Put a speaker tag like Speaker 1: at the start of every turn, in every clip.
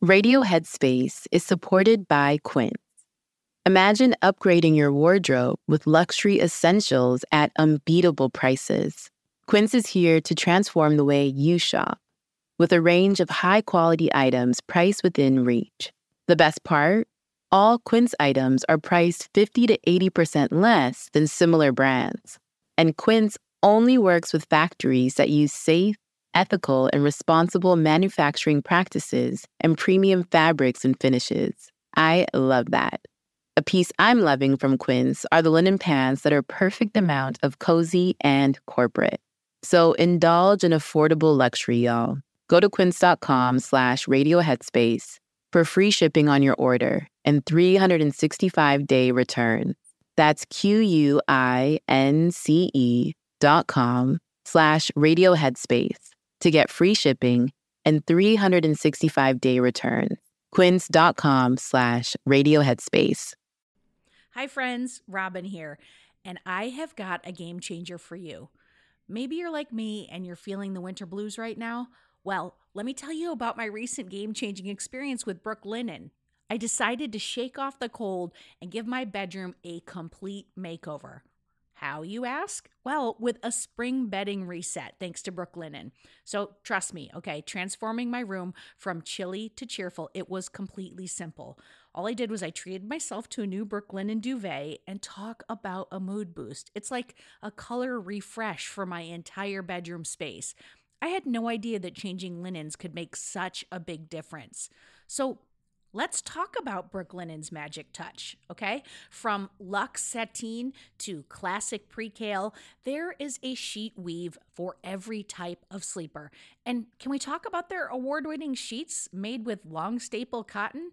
Speaker 1: Radio Headspace is supported by Quince. Imagine upgrading your wardrobe with luxury essentials at unbeatable prices. Quince is here to transform the way you shop with a range of high quality items priced within reach. The best part? All Quince items are priced 50 to 80% less than similar brands. And Quince only works with factories that use safe, ethical, and responsible manufacturing practices and premium fabrics and finishes. I love that. A piece I'm loving from Quince are the linen pants that are perfect amount of cozy and corporate. So indulge in affordable luxury, y'all. Go to quince.com slash radioheadspace for free shipping on your order and 365-day return. That's Q-U-I-N-C-E dot com slash radioheadspace to get free shipping and 365-day return. quince.com slash radioheadspace.
Speaker 2: Hi, friends. Robin here, and I have got a game changer for you. Maybe you're like me and you're feeling the winter blues right now. Well, let me tell you about my recent game changing experience with Brooklinen. I decided to shake off the cold and give my bedroom a complete makeover. How, you ask? Well, with a spring bedding reset, thanks to Brooklinen. So trust me, okay, transforming my room from chilly to cheerful, it was completely simple. All I did was I treated myself to a new Brooklinen duvet and talk about a mood boost. It's like a color refresh for my entire bedroom space. I had no idea that changing linens could make such a big difference. So Let's talk about Brooklinen's magic touch, okay? From luxe sateen to classic percale, there is a sheet weave for every type of sleeper. And can we talk about their award winning sheets made with long staple cotton?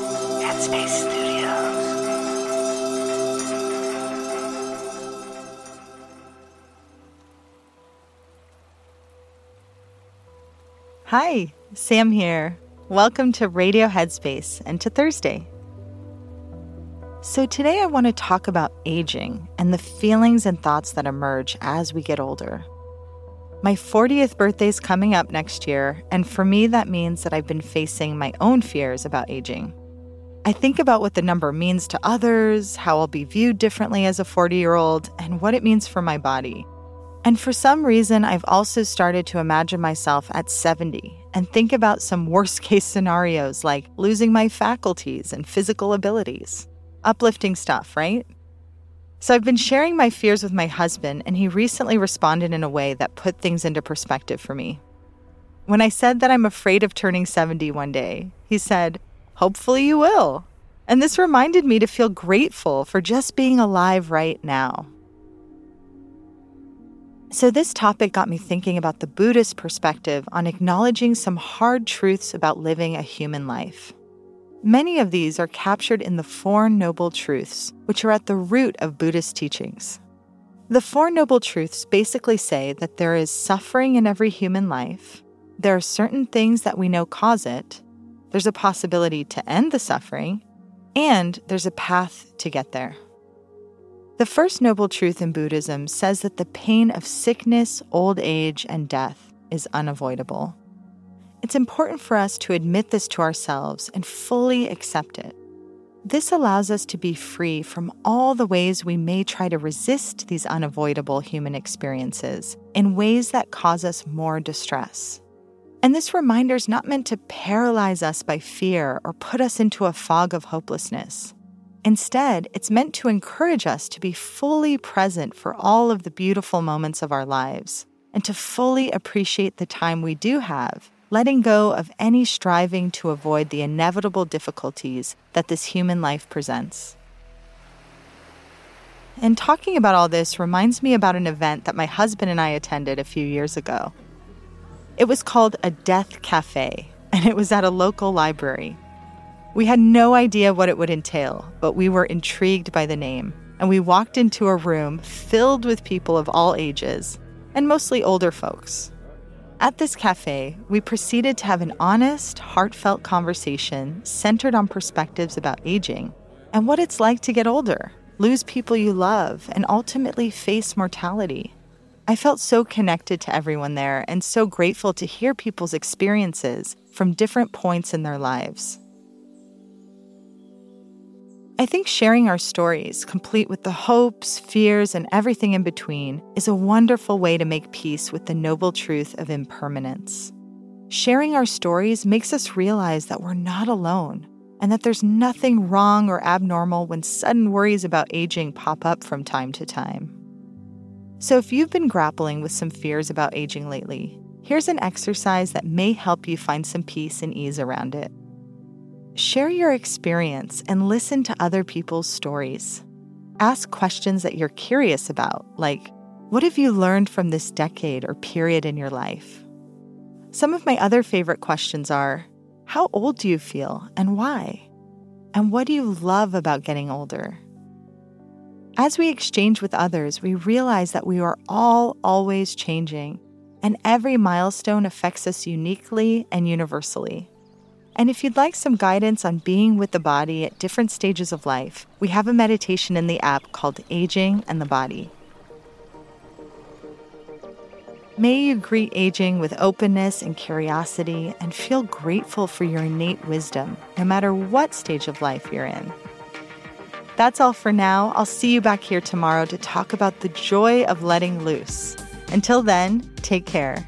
Speaker 3: Hi, Sam here. Welcome to Radio Headspace and to Thursday. So, today I want to talk about aging and the feelings and thoughts that emerge as we get older. My 40th birthday is coming up next year, and for me, that means that I've been facing my own fears about aging. I think about what the number means to others, how I'll be viewed differently as a 40 year old, and what it means for my body. And for some reason, I've also started to imagine myself at 70 and think about some worst case scenarios like losing my faculties and physical abilities. Uplifting stuff, right? So I've been sharing my fears with my husband, and he recently responded in a way that put things into perspective for me. When I said that I'm afraid of turning 70 one day, he said, Hopefully you will. And this reminded me to feel grateful for just being alive right now. So, this topic got me thinking about the Buddhist perspective on acknowledging some hard truths about living a human life. Many of these are captured in the Four Noble Truths, which are at the root of Buddhist teachings. The Four Noble Truths basically say that there is suffering in every human life, there are certain things that we know cause it, there's a possibility to end the suffering, and there's a path to get there. The first noble truth in Buddhism says that the pain of sickness, old age, and death is unavoidable. It's important for us to admit this to ourselves and fully accept it. This allows us to be free from all the ways we may try to resist these unavoidable human experiences in ways that cause us more distress. And this reminder is not meant to paralyze us by fear or put us into a fog of hopelessness. Instead, it's meant to encourage us to be fully present for all of the beautiful moments of our lives and to fully appreciate the time we do have, letting go of any striving to avoid the inevitable difficulties that this human life presents. And talking about all this reminds me about an event that my husband and I attended a few years ago. It was called a Death Cafe, and it was at a local library. We had no idea what it would entail, but we were intrigued by the name, and we walked into a room filled with people of all ages, and mostly older folks. At this cafe, we proceeded to have an honest, heartfelt conversation centered on perspectives about aging and what it's like to get older, lose people you love, and ultimately face mortality. I felt so connected to everyone there and so grateful to hear people's experiences from different points in their lives. I think sharing our stories, complete with the hopes, fears, and everything in between, is a wonderful way to make peace with the noble truth of impermanence. Sharing our stories makes us realize that we're not alone and that there's nothing wrong or abnormal when sudden worries about aging pop up from time to time. So, if you've been grappling with some fears about aging lately, here's an exercise that may help you find some peace and ease around it. Share your experience and listen to other people's stories. Ask questions that you're curious about, like, what have you learned from this decade or period in your life? Some of my other favorite questions are How old do you feel and why? And what do you love about getting older? As we exchange with others, we realize that we are all always changing, and every milestone affects us uniquely and universally. And if you'd like some guidance on being with the body at different stages of life, we have a meditation in the app called Aging and the Body. May you greet aging with openness and curiosity and feel grateful for your innate wisdom, no matter what stage of life you're in. That's all for now. I'll see you back here tomorrow to talk about the joy of letting loose. Until then, take care.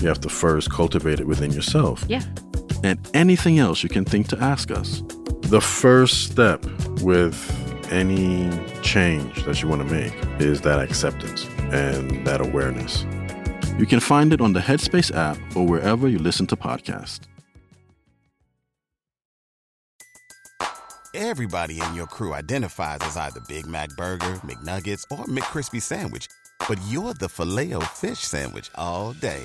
Speaker 4: you have to first cultivate it within yourself.
Speaker 2: Yeah.
Speaker 4: And anything else you can think to ask us. The first step with any change that you want to make is that acceptance and that awareness. You can find it on the Headspace app or wherever you listen to podcasts.
Speaker 5: Everybody in your crew identifies as either Big Mac Burger, McNuggets, or McCrispy Sandwich, but you're the Filet-O-Fish Sandwich all day